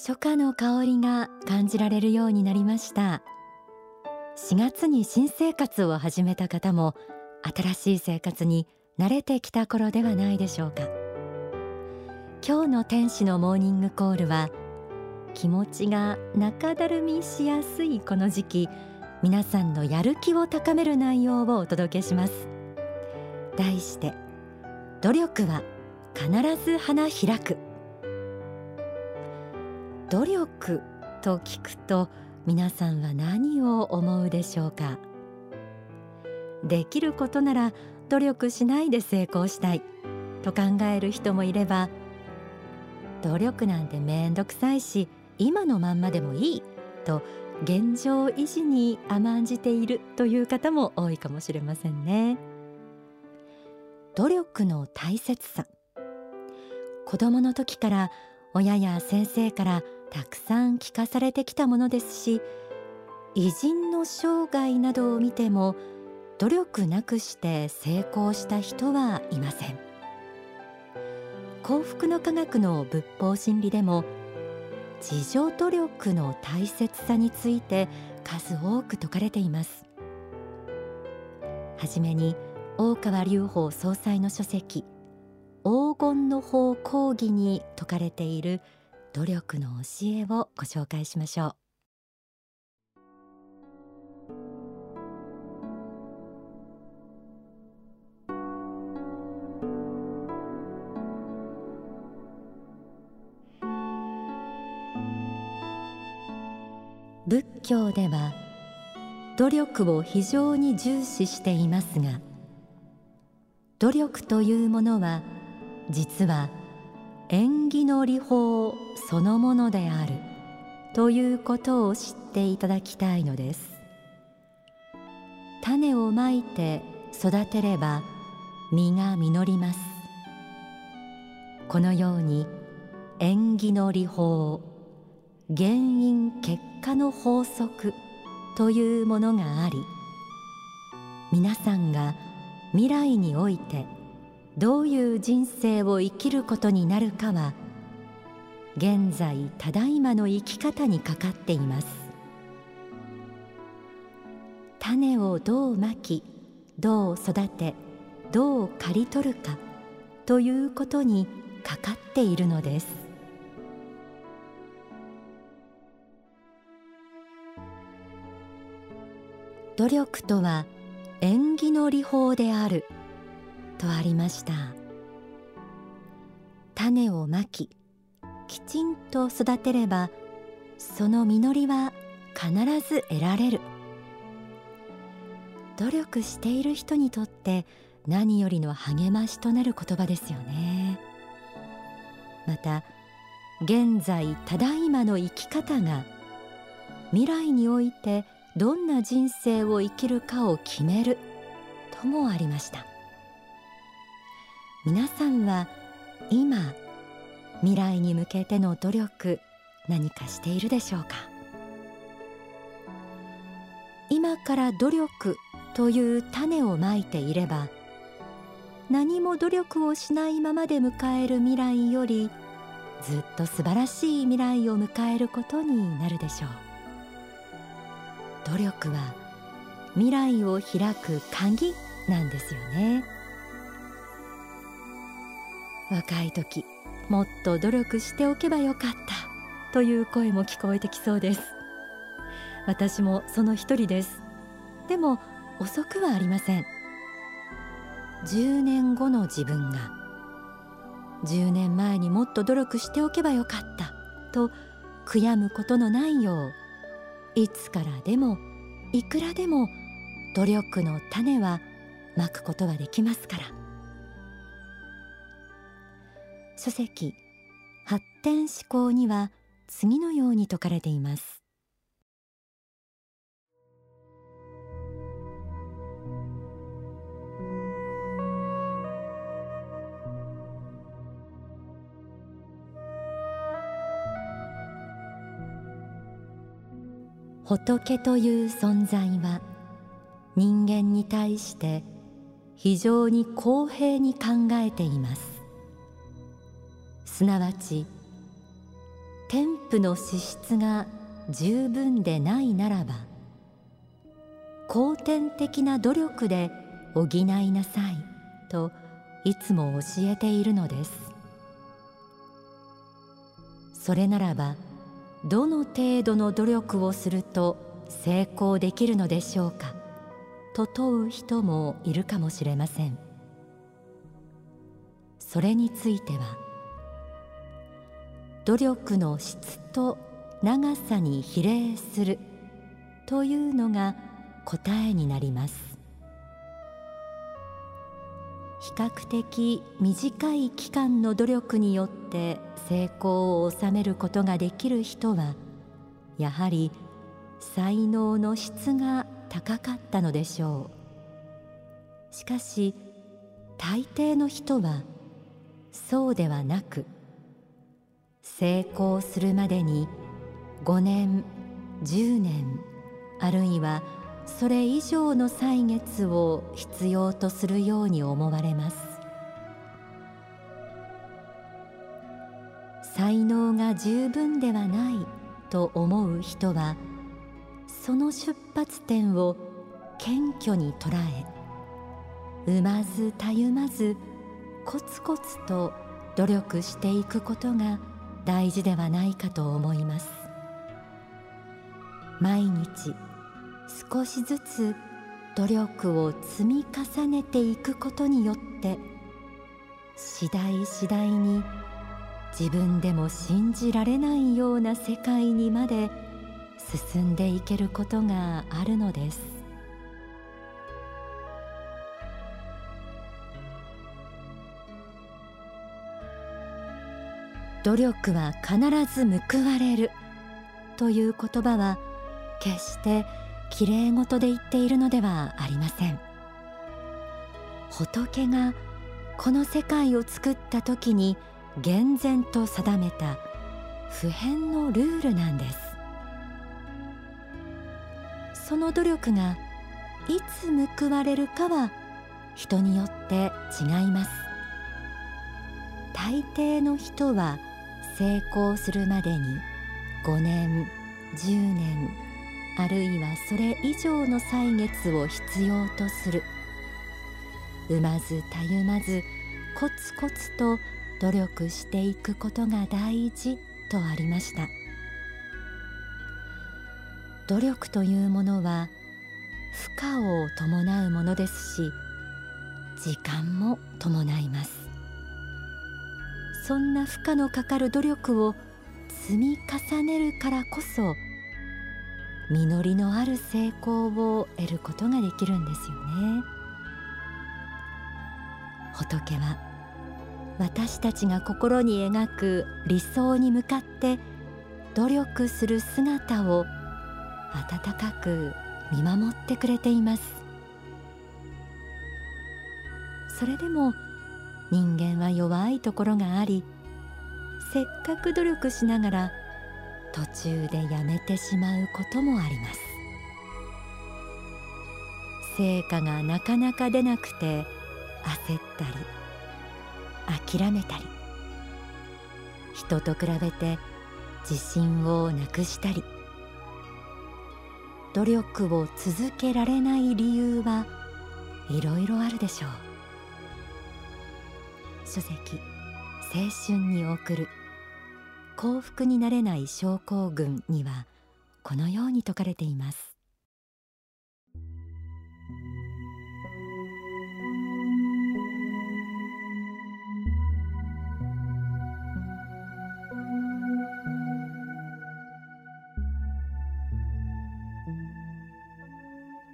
初夏の香りが感じられるようになりました。4月に新生活を始めた方も新しい生活に慣れてきた頃ではないでしょうか。今日の天使のモーニングコールは気持ちが中だるみしやすいこの時期皆さんのやる気を高める内容をお届けします。題して努力は必ず花開く。努力と聞くと皆さんは何を思うでしょうか？できることなら努力しないで成功したい。と考える人もいれば努力なんてめんどくさいし今のまんまでもいい。と現状維持に甘んじている。という方も多いかもしれませんね。努力の大切さ。子供の時から親や先生からたくさん聞かされてきたものですし偉人の生涯などを見ても努力なくして成功した人はいません。幸福の科学の仏法真理でも自助努力の大切さについて数多く説かれています。はじめに大川隆法総裁の書籍黄金の法講義に説かれている努力の教えをご紹介しましょう。仏教では努力を非常に重視していますが努力というものは実は縁起の理法そのものである。ということを知っていただきたいのです。種をまいて育てれば実が実ります。このように縁起の理法原因結果の法則というものがあり皆さんが未来においてどういう人生を生きることになるかは現在ただいまの生き方にかかっています。種をどうまきどう育てどう刈り取るかということにかかっているのです。努力とは縁起の理法である。とありました。種をまききちんと育てればその実りは必ず得られる。努力している人にとって何よりの励ましとなる言葉ですよね。また現在ただいまの生き方が未来においてどんな人生を生きるかを決めるともありました。皆さんは今未来に向けての努力何かしているでしょうか？今から努力という種をまいていれば何も努力をしないままで迎える未来よりずっと素晴らしい未来を迎えることになるでしょう。努力は未来を開く鍵なんですよね。若い時もっと努力しておけばよかったという声も聞こえてきそうです。私もその一人です。でも遅くはありません。10年後の自分が10年前にもっと努力しておけばよかったと悔やむことのないよういつからでもいくらでも努力の種はまくことはできますから。書籍発展思考には次のように説かれています。仏という存在は人間に対して非常に公平に考えています。すなわち添付の資質が十分でないならば後天的な努力で補いなさいといつも教えているのです。それならばどの程度の努力をすると成功できるのでしょうかと問う人もいるかもしれません。それについては努力の質と長さに比例するというのが答えになります。比較的短い期間の努力によって成功を収めることができる人はやはり才能の質が高かったのでしょう。しかし大抵の人はそうではなく成功するまでに5年10年あるいはそれ以上の歳月を必要とするように思われます。才能が十分ではないと思う人はその出発点を謙虚に捉え産まずたゆまずコツコツと努力していくことが大事ではないかと思います。毎日少しずつ努力を積み重ねていくことによって次第次第に自分でも信じられないような世界にまで進んでいけることがあるのです。努力は必ず報われる。という言葉は決してきれい事で言っているのではありません。仏がこの世界を作った時に厳然と定めた普遍のルールなんです。その努力がいつ報われるかは人によって違います。大抵の人は成功するまでに5年10年あるいはそれ以上の歳月を必要とする。産まずたゆまずコツコツと努力していくことが大事とありました。努力というものは負荷を伴うものですし時間も伴います。そんな負荷のかかる努力を積み重ねるからこそ実りのある成功を得ることができるんですよね。仏は私たちが心に描く理想に向かって努力する姿を温かく見守ってくれています。それでも人間は弱いところがありせっかく努力しながら途中でやめてしまうこともあります。成果がなかなか出なくて焦ったり諦めたり人と比べて自信をなくしたり努力を続けられない理由はいろいろあるでしょう。書籍青春に送る。幸福になれない症候群にはこのように説かれています。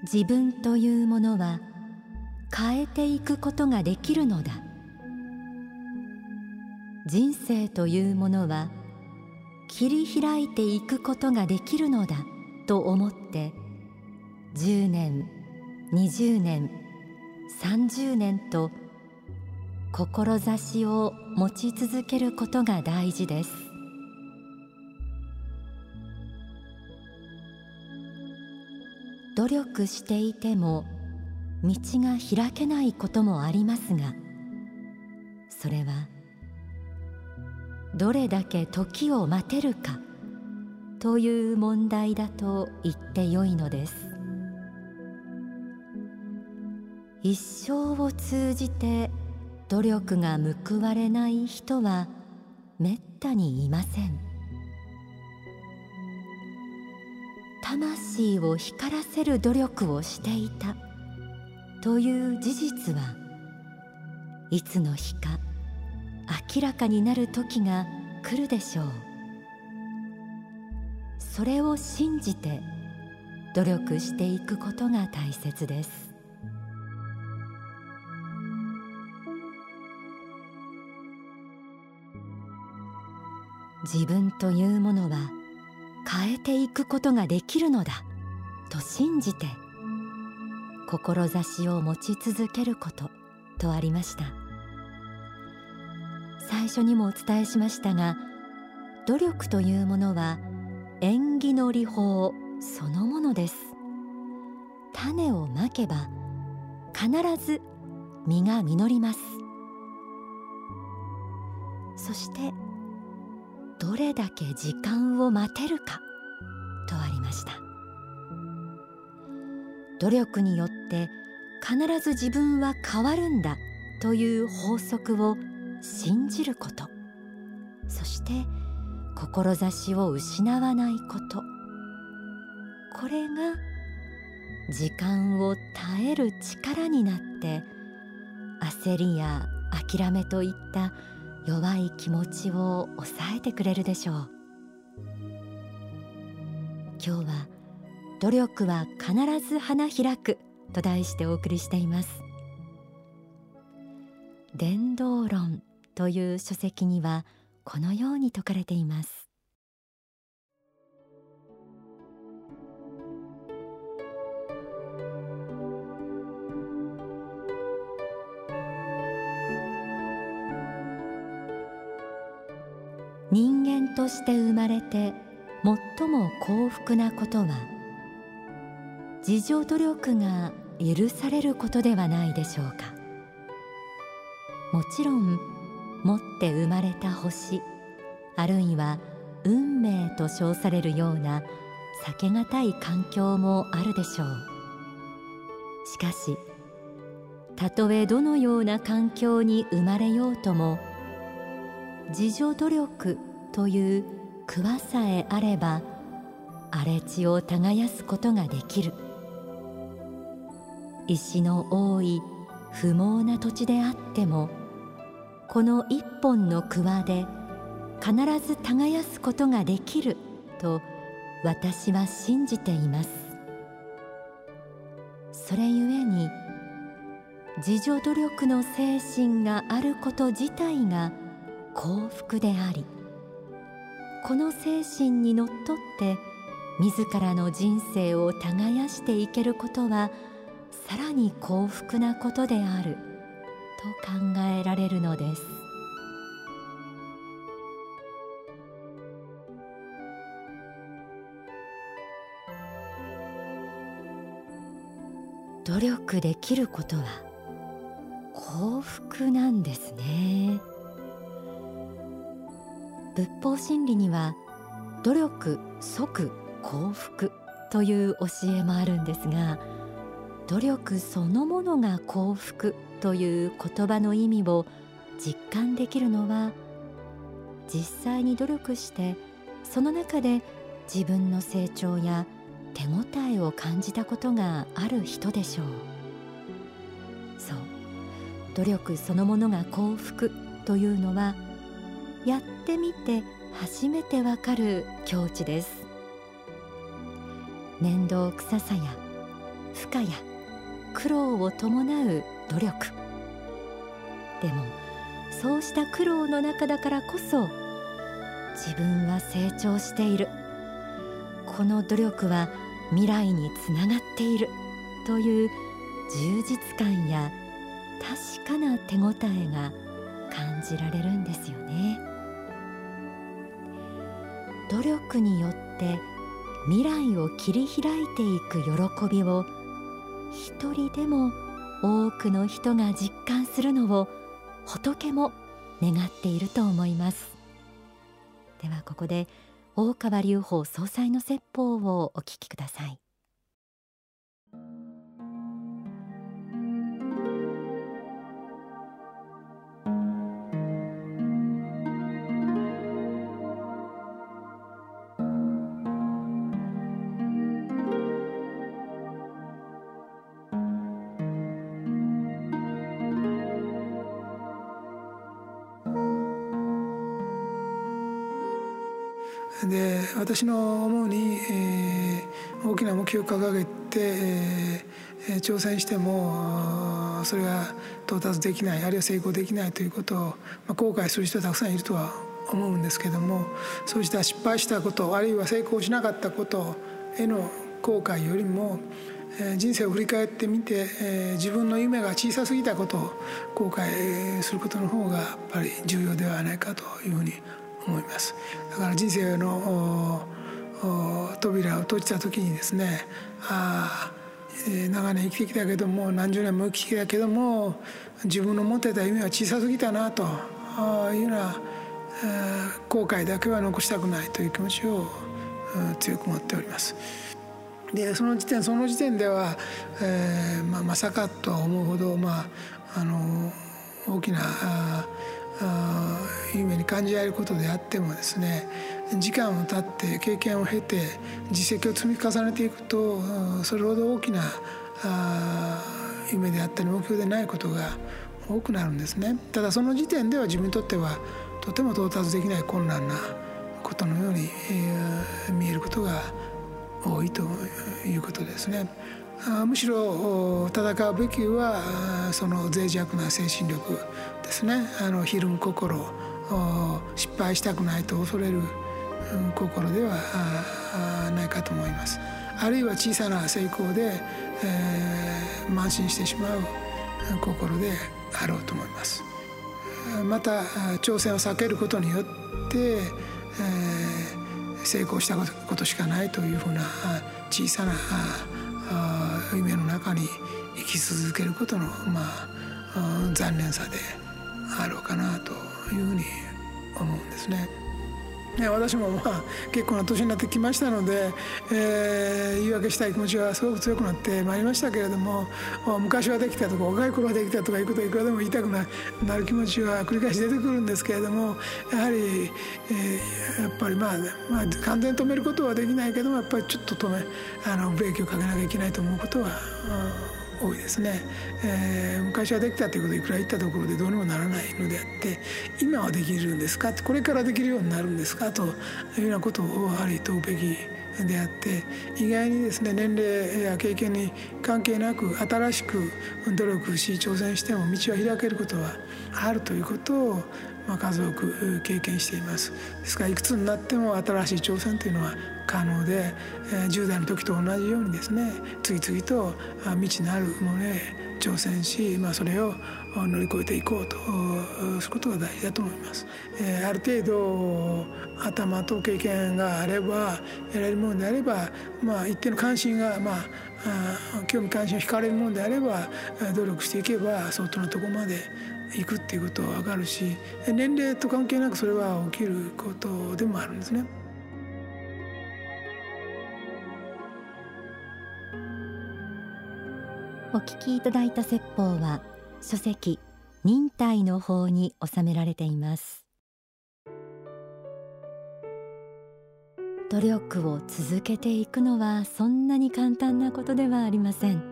自分というものは変えていくことができるのだ。人生というものは切り開いていくことができるのだと思って10年20年30年と志を持ち続けることが大事です。努力していても道が開けないこともありますがそれはどれだけ時を待てるかという問題だと言ってよいのです。一生を通じて努力が報われない人はめったにいません。魂を光らせる努力をしていたという事実はいつの日か明らかになる時が来るでしょう。それを信じて努力していくことが大切です。自分というものは変えていくことができるのだ。と信じて志を持ち続けることとありました。最初にもお伝えしましたが努力というものは縁起の理法そのものです。種をまけば必ず実が実ります。そしてどれだけ時間を待てるかとありました。努力によって必ず自分は変わるんだという法則を信じること。そして志を失わないこと。これが時間を耐える力になって焦りや諦めといった弱い気持ちを抑えてくれるでしょう。今日は努力は必ず花開くと題してお送りしています。伝道論。という書籍にはこのように説かれています。人間として生まれて最も幸福なことは自助努力が許されることではないでしょうか。もちろん持って生まれた星。あるいは運命と称されるような避けがたい環境もあるでしょう。しかしたとえどのような環境に生まれようとも自助努力という桑さえあれば荒れ地を耕すことができる。石の多い不毛な土地であってもこの一本の桑で必ず耕すことができると私は信じています。それゆえに自助努力の精神があること自体が幸福でありこの精神にのっとって自らの人生を耕していけることはさらに幸福なことである。と考えられるのです。努力できることは幸福なんですね。仏法真理には努力即幸福という教えもあるんですが努力そのものが幸福という言葉の意味を実感できるのは実際に努力してその中で自分の成長や手応えを感じたことがある人でしょう。そう。努力そのものが幸福というのはやってみて初めてわかる境地です。面倒くささや負荷や苦労を伴う努力。でもそうした苦労の中だからこそ自分は成長している。この努力は未来につながっている。という充実感や確かな手応えが感じられるんですよね。努力によって未来を切り開いていく喜びを一人でも多くの人が実感するのを仏も願っていると思います。ではここで大川隆法総裁の説法をお聞きください。で私の思うに、えー、大きな目標を掲げて、えー、挑戦してもそれが到達できないあるいは成功できないということを、まあ、後悔する人はたくさんいるとは思うんですけどもそうした失敗したことあるいは成功しなかったことへの後悔よりも人生を振り返ってみて自分の夢が小さすぎたことを後悔することの方がやっぱり重要ではないかというふうに思いますだから人生の扉を閉じた時にですねああ長年生きてきたけども何十年も生きてきたけども自分の持ってた夢は小さすぎたなというような後悔だけは残したくないという気持ちを強く持っております。でその時点その時点では、えーまあ、まさかとは思うほど、まあ、あの大きな夢に感じられることであってもですね時間を経って経験を経て実績を積み重ねていくとそれほど大きな夢であったり目標でないことが多くなるんですねただその時点では自分にとってはとても到達できない困難なことのように見えることが多いということですね。むしろ戦うべきはその脆弱な精神力ですね。あのひるむ心失敗したくないと恐れる心ではないかと思います。あるいは小さな成功で、えー、慢心してしまう心であろうと思います。また挑戦を避けることによって、えー、成功したことしかないというふうな小さな夢の中に生き続けることの、まあ、残念さであろうかなというふうに思うんですね。ね、私もまあ結構な年になってきましたので、えー、言い訳したい気持ちはすごく強くなってまいりましたけれども昔はできたとか若い頃はできたとかいうことはいくらでも言いたくなる気持ちは繰り返し出てくるんですけれどもやはり、えー、やっぱりまあ、まあ、完全に止めることはできないけどもやっぱりちょっと止めあのブレーキをかけなきゃいけないと思うことは、多いですね、えー、昔はできたということいくら言ったところでどうにもならないのであって今はできるんですか？これからできるようになるんですか？というようなことをやはり問うべきであって意外にですね年齢や経験に関係なく新しく努力し挑戦しても道は開けることはあるということをまあ、数多く経験していますですからいくつになっても新しい挑戦というのは可能で、えー、10代の時と同じようにですね次々と未知なるものへ挑戦し、まあ、それを乗り越えていこうとすることが大事だと思います。えー、ある程度頭と経験があれば得られるものであれば、まあ、一定の関心が、まあ、あ興味関心を惹かれるものであれば努力していけば相当なところまで行くっていうことは分かるし年齢と関係なくそれは起きることでもあるんですね。お聞きいただいた説法は書籍忍耐の法に収められています努力を続けていくのはそんなに簡単なことではありません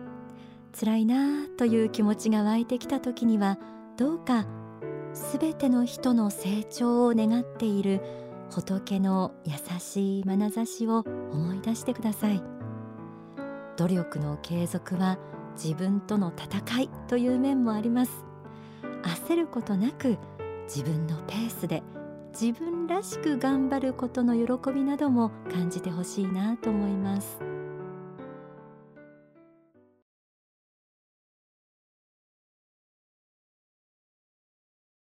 辛いなという気持ちが湧いてきた時にはどうかすべての人の成長を願っている仏の優しい眼差しを思い出してください。努力の継続は自分との戦いという面もあります。焦ることなく自分のペースで自分らしく頑張ることの喜びなども感じてほしいなと思います。